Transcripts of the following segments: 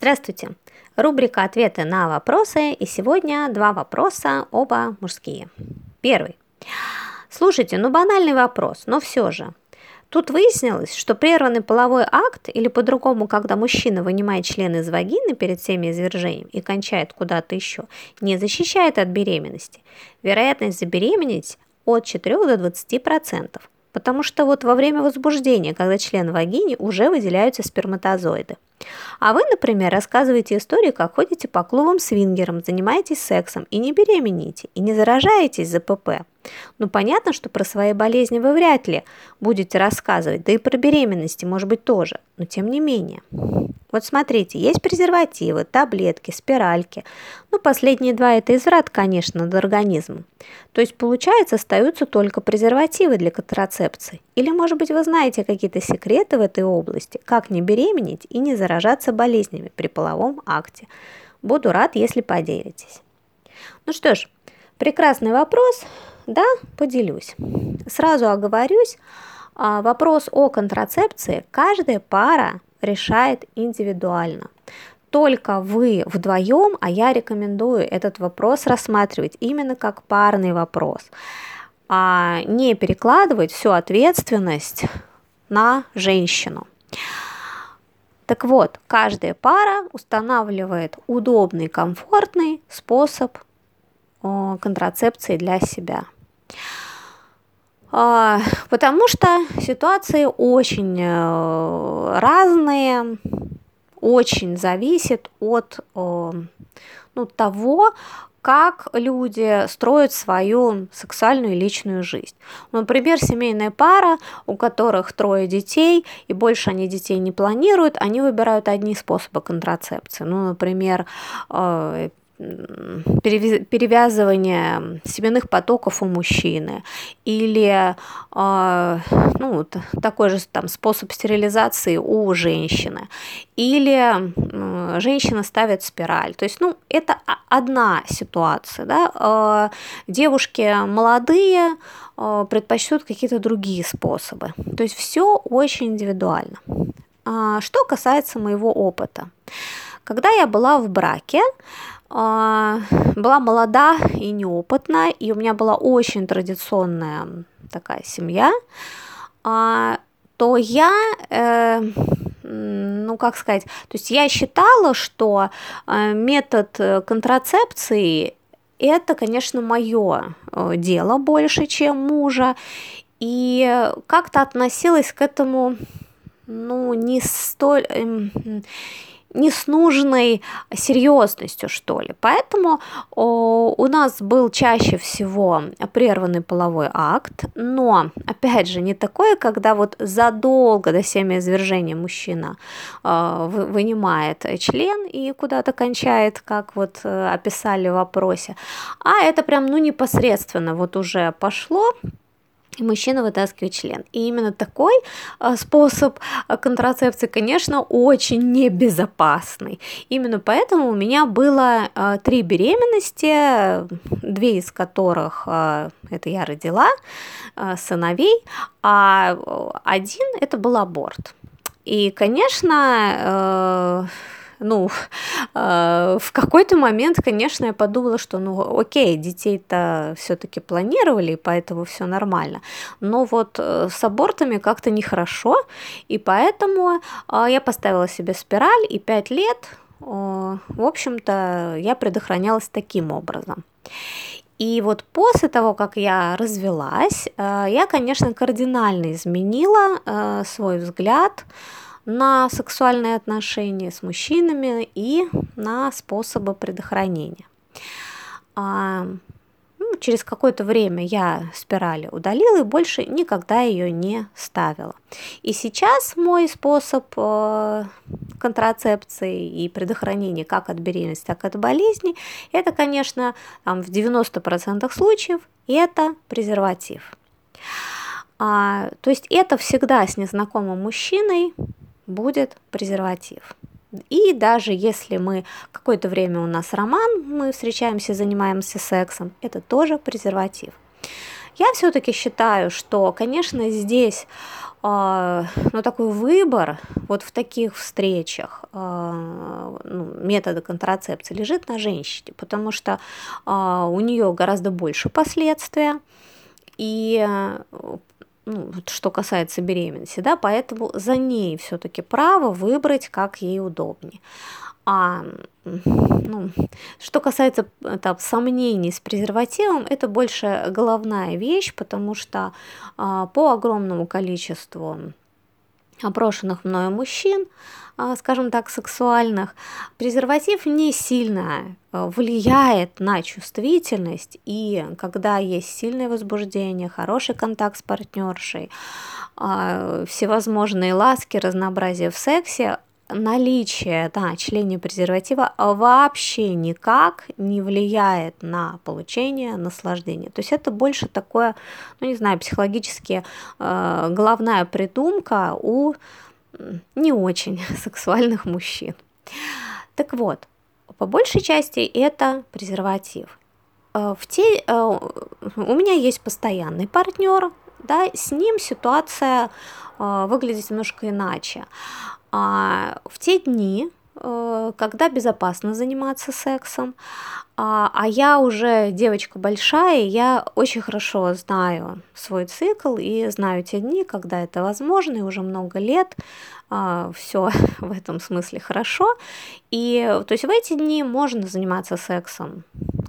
Здравствуйте! Рубрика «Ответы на вопросы» и сегодня два вопроса, оба мужские. Первый. Слушайте, ну банальный вопрос, но все же. Тут выяснилось, что прерванный половой акт, или по-другому, когда мужчина вынимает член из вагины перед всеми извержением и кончает куда-то еще, не защищает от беременности. Вероятность забеременеть от 4 до 20%. Потому что вот во время возбуждения, когда член в вагине, уже выделяются сперматозоиды. А вы, например, рассказываете истории, как ходите по клубам свингерам, занимаетесь сексом и не беременеете, и не заражаетесь ЗПП. Ну, понятно, что про свои болезни вы вряд ли будете рассказывать, да и про беременности, может быть, тоже, но тем не менее. Вот смотрите, есть презервативы, таблетки, спиральки. Ну, последние два – это изврат, конечно, над организмом. То есть, получается, остаются только презервативы для контрацепции. Или, может быть, вы знаете какие-то секреты в этой области, как не беременеть и не заражаться болезнями при половом акте. Буду рад, если поделитесь. Ну что ж, прекрасный вопрос, да, поделюсь. Сразу оговорюсь, а, вопрос о контрацепции каждая пара решает индивидуально. Только вы вдвоем, а я рекомендую этот вопрос рассматривать именно как парный вопрос, а не перекладывать всю ответственность на женщину. Так вот, каждая пара устанавливает удобный, комфортный способ контрацепции для себя. А, потому что ситуации очень э, разные, очень зависит от ну, того, как люди строят свою сексуальную и личную жизнь. Например, семейная пара, у которых трое детей, и больше они детей не планируют, они выбирают одни способы контрацепции. Ну, например, э, перевязывание семенных потоков у мужчины или э, ну, такой же там способ стерилизации у женщины или женщина ставит спираль. То есть, ну, это одна ситуация. Да? Э, девушки молодые э, предпочтут какие-то другие способы. То есть все очень индивидуально. Что касается моего опыта. Когда я была в браке, а, была молода и неопытна, и у меня была очень традиционная такая семья, а, то я, э, ну как сказать, то есть я считала, что э, метод контрацепции это, конечно, мое э, дело больше, чем мужа, и как-то относилась к этому, ну, не столь эм, не с нужной серьезностью, что ли. Поэтому о, у нас был чаще всего прерванный половой акт, но, опять же, не такое, когда вот задолго до семяизвержения мужчина э, вынимает член и куда-то кончает, как вот э, описали в вопросе, а это прям, ну, непосредственно вот уже пошло, и мужчина вытаскивает член. И именно такой а, способ а, контрацепции, конечно, очень небезопасный. Именно поэтому у меня было а, три беременности, две из которых это я родила, сыновей, а один это был аборт. И, конечно, ну, э, в какой-то момент, конечно, я подумала, что, ну, окей, детей-то все-таки планировали, поэтому все нормально. Но вот э, с абортами как-то нехорошо, и поэтому э, я поставила себе спираль, и 5 лет, э, в общем-то, я предохранялась таким образом. И вот после того, как я развелась, э, я, конечно, кардинально изменила э, свой взгляд на сексуальные отношения с мужчинами и на способы предохранения. А, ну, через какое-то время я спирали удалила и больше никогда ее не ставила. И сейчас мой способ э, контрацепции и предохранения как от беременности, так и от болезней, это, конечно, там, в 90% случаев это презерватив. А, то есть это всегда с незнакомым мужчиной, будет презерватив. И даже если мы какое-то время у нас роман, мы встречаемся, занимаемся сексом, это тоже презерватив. Я все-таки считаю, что, конечно, здесь э, ну, такой выбор вот в таких встречах э, ну, метода контрацепции лежит на женщине, потому что а, у нее гораздо больше последствия. И ну, что касается беременности, да, поэтому за ней все-таки право выбрать, как ей удобнее. А ну, что касается там, сомнений с презервативом, это больше головная вещь, потому что а, по огромному количеству опрошенных мною мужчин, скажем так, сексуальных, презерватив не сильно а, влияет на чувствительность, и когда есть сильное возбуждение, хороший контакт с партнершей, а, всевозможные ласки, разнообразие в сексе, наличие да, чления презерватива вообще никак не влияет на получение наслаждения. То есть это больше такое, ну не знаю, психологически э, головная придумка у не очень сексуальных мужчин. Так вот, по большей части это презерватив. Э, в те, э, у меня есть постоянный партнер, да, с ним ситуация э, выглядит немножко иначе. А, в те дни, когда безопасно заниматься сексом, а, а я уже девочка большая, я очень хорошо знаю свой цикл и знаю те дни, когда это возможно, и уже много лет а, все в этом смысле хорошо. И то есть в эти дни можно заниматься сексом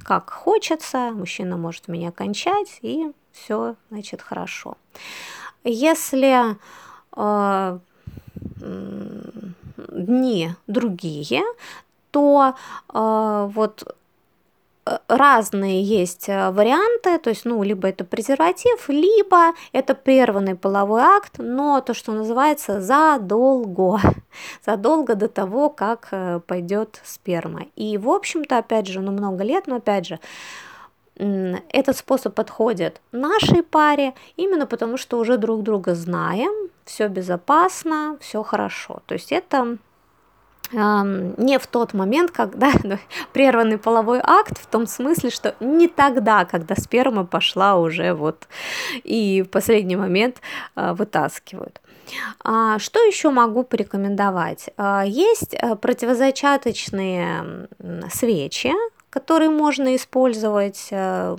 как хочется, мужчина может меня кончать, и все, значит, хорошо. Если э, дни другие, то э, вот э, разные есть э, варианты, то есть, ну, либо это презерватив, либо это прерванный половой акт, но то, что называется задолго, задолго до того, как э, пойдет сперма. И, в общем-то, опять же, ну, много лет, но, опять же, этот способ подходит нашей паре именно потому, что уже друг друга знаем, все безопасно, все хорошо. То есть это не в тот момент, когда прерванный половой акт, в том смысле, что не тогда, когда сперма пошла уже вот и в последний момент а, вытаскивают. А, что еще могу порекомендовать? А, есть э, противозачаточные свечи, которые можно использовать э,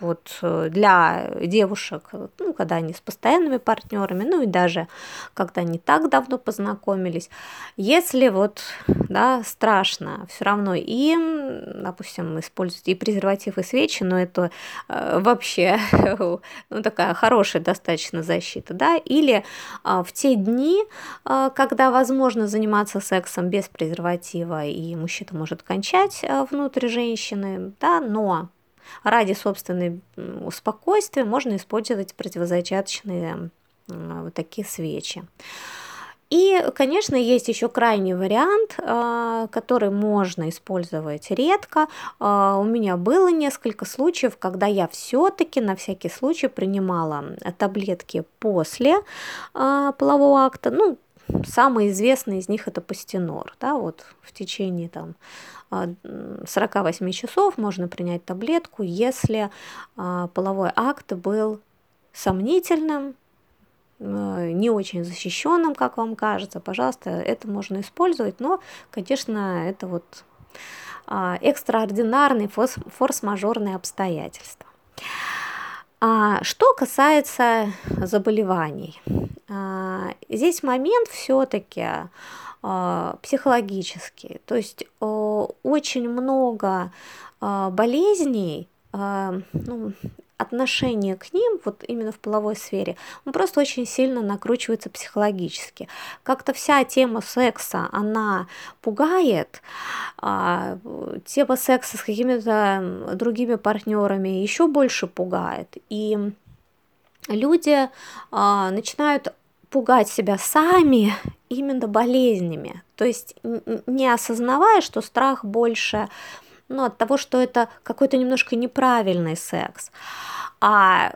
вот э, для девушек, ну, когда они с постоянными партнерами, ну и даже когда не так давно познакомились, если вот, да, страшно, все равно им, допустим, использовать и презерватив, и свечи, но это э, вообще, ну, такая хорошая достаточно защита, да, или э, в те дни, э, когда возможно заниматься сексом без презерватива, и мужчина может кончать э, внутрь женщины, да, но ради собственной спокойствия можно использовать противозачаточные вот такие свечи. И, конечно, есть еще крайний вариант, а, который можно использовать редко. А, у меня было несколько случаев, когда я все-таки на всякий случай принимала таблетки после а, полового акта. Ну, самый известный из них это пастенор. Да, вот в течение там, 48 часов можно принять таблетку, если а, половой акт был сомнительным, э, не очень защищенным, как вам кажется, пожалуйста, это можно использовать, но, конечно, это вот а, экстраординарные форс-мажорные обстоятельства. А что касается заболеваний, здесь момент все-таки а, психологические. То есть очень много а, болезней, а, ну, отношение к ним, вот именно в половой сфере, он просто очень сильно накручивается психологически. Как-то вся тема секса, она пугает, а тема секса с какими-то другими партнерами еще больше пугает. И люди а, начинают пугать себя сами именно болезнями, то есть не осознавая, что страх больше ну, от того, что это какой-то немножко неправильный секс, а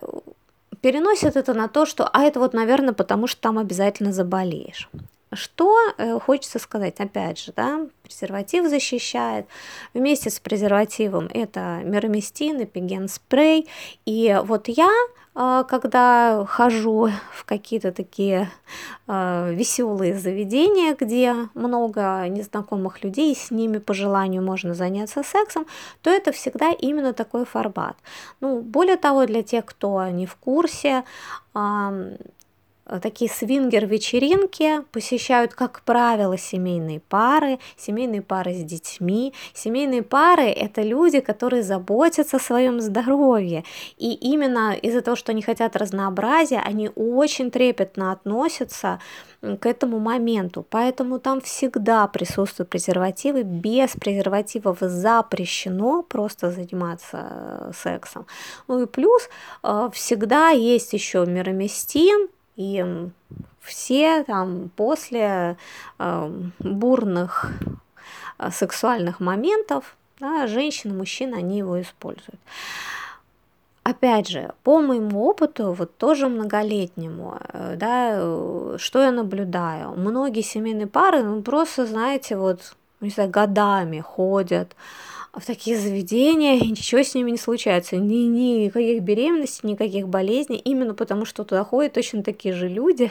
переносят это на то, что а это вот, наверное, потому что там обязательно заболеешь. Что э, хочется сказать, опять же, да, презерватив защищает. Вместе с презервативом это мироместин, эпиген спрей. И вот я а, когда хожу в какие-то такие а, веселые заведения, где много незнакомых людей, с ними по желанию можно заняться сексом, то это всегда именно такой формат. Ну, более того, для тех, кто не в курсе, Э, такие свингер-вечеринки посещают, как правило, семейные пары, семейные пары с детьми. Семейные пары – это люди, которые заботятся о своем здоровье. И именно из-за того, что они хотят разнообразия, они очень трепетно относятся к этому моменту. Поэтому там всегда присутствуют презервативы. Без презервативов запрещено просто заниматься э, сексом. Ну и плюс э, всегда есть еще мироместин, и все там после э, бурных э, сексуальных моментов, да, женщины, мужчины, они его используют. Опять же, по моему опыту, вот тоже многолетнему, э, да, э, что я наблюдаю? Многие семейные пары, ну, просто, знаете, вот, не знаю, годами ходят, в такие заведения, и ничего с ними не случается. Ни, никаких беременностей, никаких болезней, именно потому что туда ходят точно такие же люди,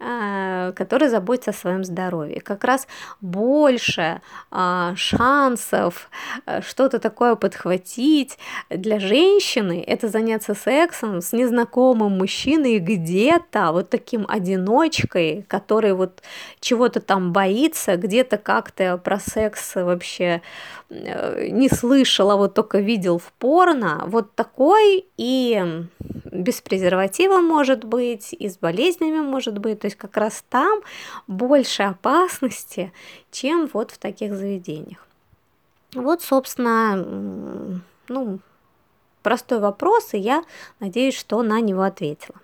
а, которые заботятся о своем здоровье. Как раз больше а, шансов а, что-то такое подхватить для женщины, это заняться сексом с незнакомым мужчиной где-то, вот таким одиночкой, который вот чего-то там боится, где-то как-то про секс вообще э, не слышал, а вот только видел в порно, вот такой и без презерватива может быть, и с болезнями может быть, то есть как раз там больше опасности, чем вот в таких заведениях. Вот, собственно, ну, простой вопрос, и я надеюсь, что на него ответила.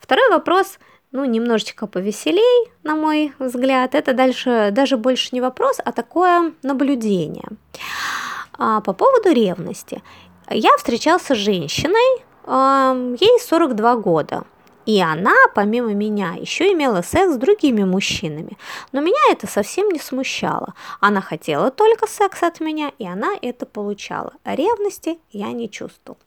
Второй вопрос, ну, немножечко повеселей, на мой взгляд, это дальше даже больше не вопрос, а такое наблюдение. А, по поводу ревности. Я встречался с женщиной, ей 42 года. И она, помимо меня, еще имела секс с другими мужчинами. Но меня это совсем не смущало. Она хотела только секс от меня, и она это получала. Ревности я не чувствовал.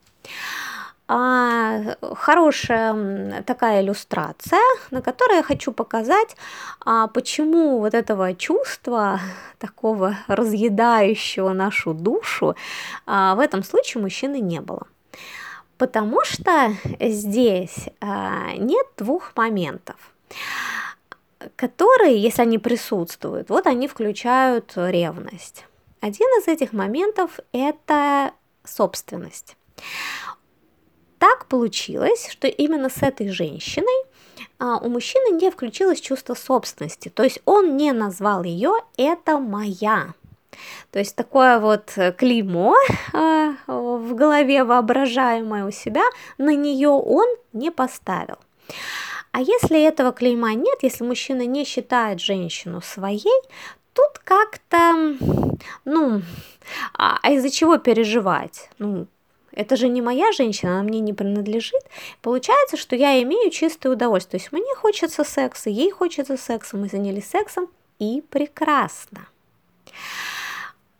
А, хорошая такая иллюстрация, на которой я хочу показать, а, почему вот этого чувства, такого разъедающего нашу душу, а, в этом случае мужчины не было. Потому что здесь а, нет двух моментов, которые, если они присутствуют, вот они включают ревность. Один из этих моментов – это собственность. Так получилось, что именно с этой женщиной а, у мужчины не включилось чувство собственности, то есть он не назвал ее «это моя», то есть такое вот клеймо э, в голове воображаемое у себя, на нее он не поставил. А если этого клейма нет, если мужчина не считает женщину своей, тут как-то, ну, а, а из-за чего переживать? Ну, это же не моя женщина, она мне не принадлежит. Получается, что я имею чистое удовольствие. То есть мне хочется секса, ей хочется секса, мы занялись сексом, и прекрасно.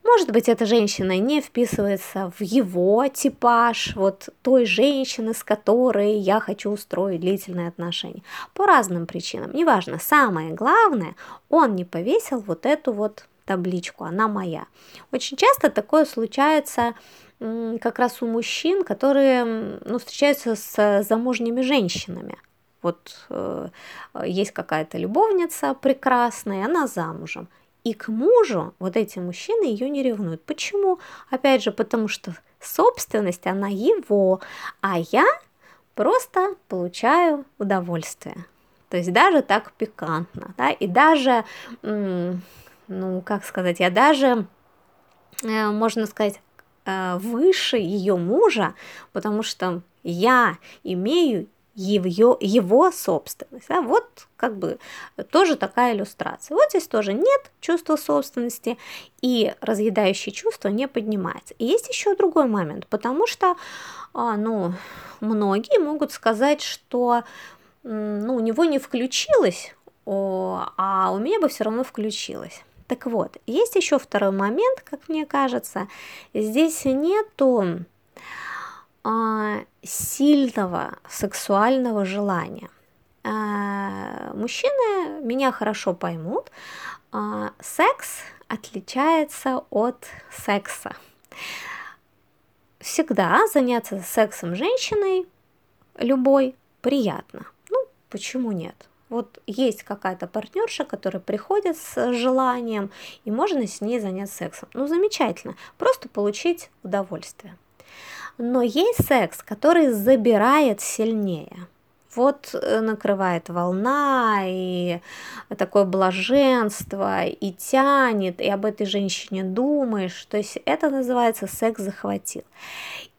Может быть, эта женщина не вписывается в его типаж, вот той женщины, с которой я хочу устроить длительные отношения. По разным причинам. Неважно, самое главное, он не повесил вот эту вот табличку, она моя. Очень часто такое случается как раз у мужчин, которые ну, встречаются с замужними женщинами. Вот э, есть какая-то любовница прекрасная, она замужем. И к мужу вот эти мужчины ее не ревнуют. Почему? Опять же, потому что собственность, она его, а я просто получаю удовольствие. То есть даже так пикантно, да, и даже, ну, как сказать, я даже, э, можно сказать, э, выше ее мужа, потому что я имею его, его собственность. Да? Вот как бы тоже такая иллюстрация. Вот здесь тоже нет чувства собственности, и разъедающее чувство не поднимается. И есть еще другой момент, потому что а, ну, многие могут сказать, что ну, у него не включилось а у меня бы все равно включилось. Так вот, есть еще второй момент, как мне кажется, здесь нету а, сильного сексуального желания. А, мужчины меня хорошо поймут, а, секс отличается от секса. Всегда заняться сексом женщиной любой приятно. Ну, почему нет? Вот есть какая-то партнерша, которая приходит с желанием, и можно с ней заняться сексом. Ну, замечательно, просто получить удовольствие. Но есть секс, который забирает сильнее вот э, накрывает волна, и такое блаженство, и тянет, и об этой женщине думаешь. То есть это называется секс захватил.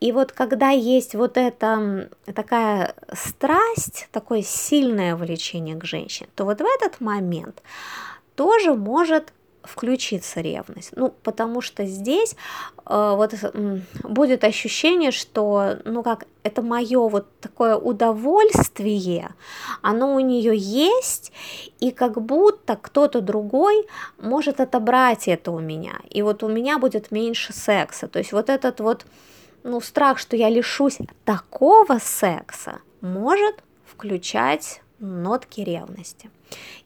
И вот когда есть вот эта такая страсть, такое сильное влечение к женщине, то вот в этот момент тоже может включится ревность. Ну, потому что здесь э, вот э, будет ощущение, что, ну как, это мое вот такое удовольствие, оно у нее есть, и как будто кто-то другой может отобрать это у меня, и вот у меня будет меньше секса. То есть вот этот вот, ну, страх, что я лишусь такого секса, может включать нотки ревности.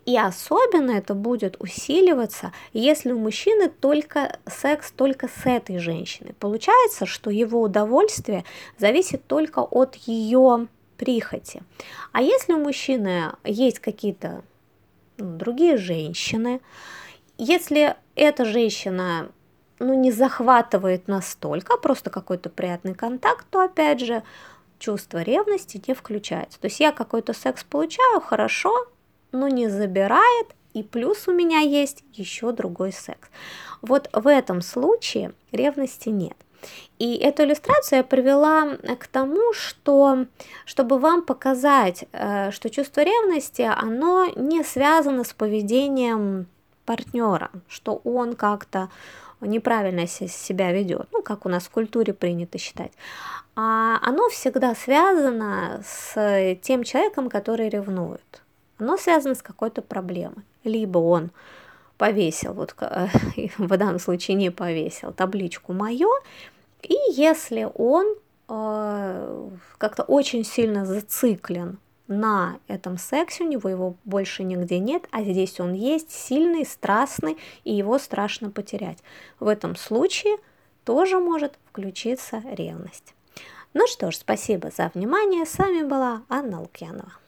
И особенно это будет усиливаться, если у мужчины только секс только с этой женщиной. Получается, что его удовольствие зависит только от ее прихоти. А если у мужчины есть какие-то ну, другие женщины, если эта женщина ну, не захватывает настолько, просто какой-то приятный контакт, то опять же чувство ревности не включается. То есть я какой-то секс получаю, хорошо, но не забирает, и плюс у меня есть еще другой секс. Вот в этом случае ревности нет. И эту иллюстрацию я привела к тому, что, чтобы вам показать, э, что чувство ревности, оно не связано с поведением партнера, что он как-то неправильно себя ведет, ну, как у нас в культуре принято считать, а оно всегда связано с тем человеком, который ревнует оно связано с какой-то проблемой. Либо он повесил, вот в данном случае не повесил, табличку «Мое», и если он э, как-то очень сильно зациклен на этом сексе, у него его больше нигде нет, а здесь он есть, сильный, страстный, и его страшно потерять. В этом случае тоже может включиться ревность. Ну что ж, спасибо за внимание. С вами была Анна Лукьянова.